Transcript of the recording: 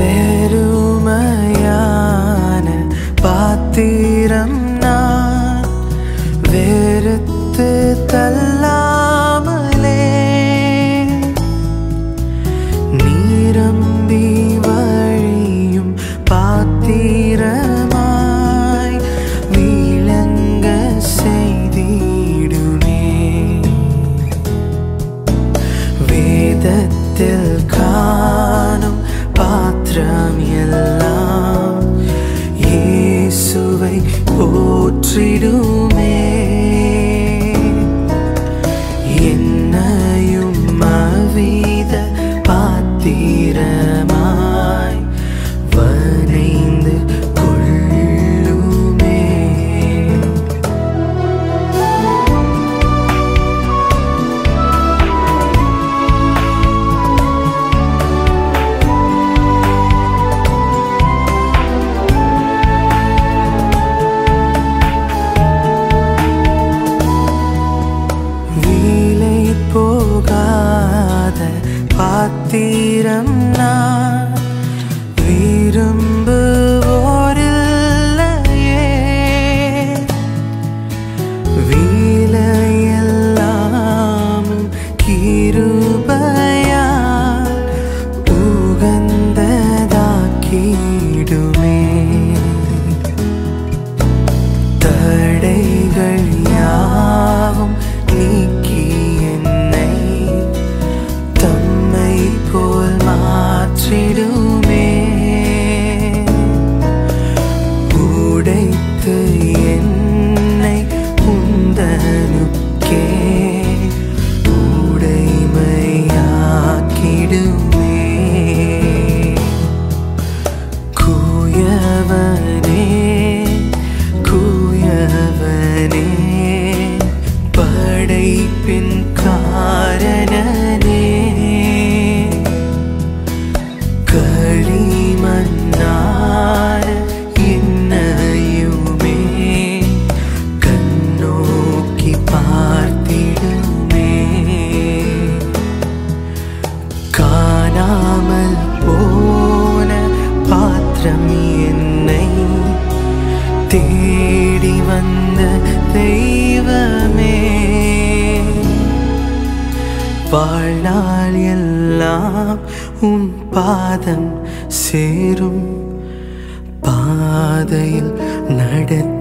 പെരുമയാ பாத்திரம் எல்லாம் இயேசுவை போற்றிடும் போகாத பாத்திரம் நான் விரும்புவோரில்லையே. வீலையெல்லாமும் கிருபையா கூயவனே கூயவனே படைப்பின் காரணனே தேடி வந்த தெய்வமே. வாழ்நாள் எல்லாம் உன் பாதம் சேரும். பாதையில் நடத்த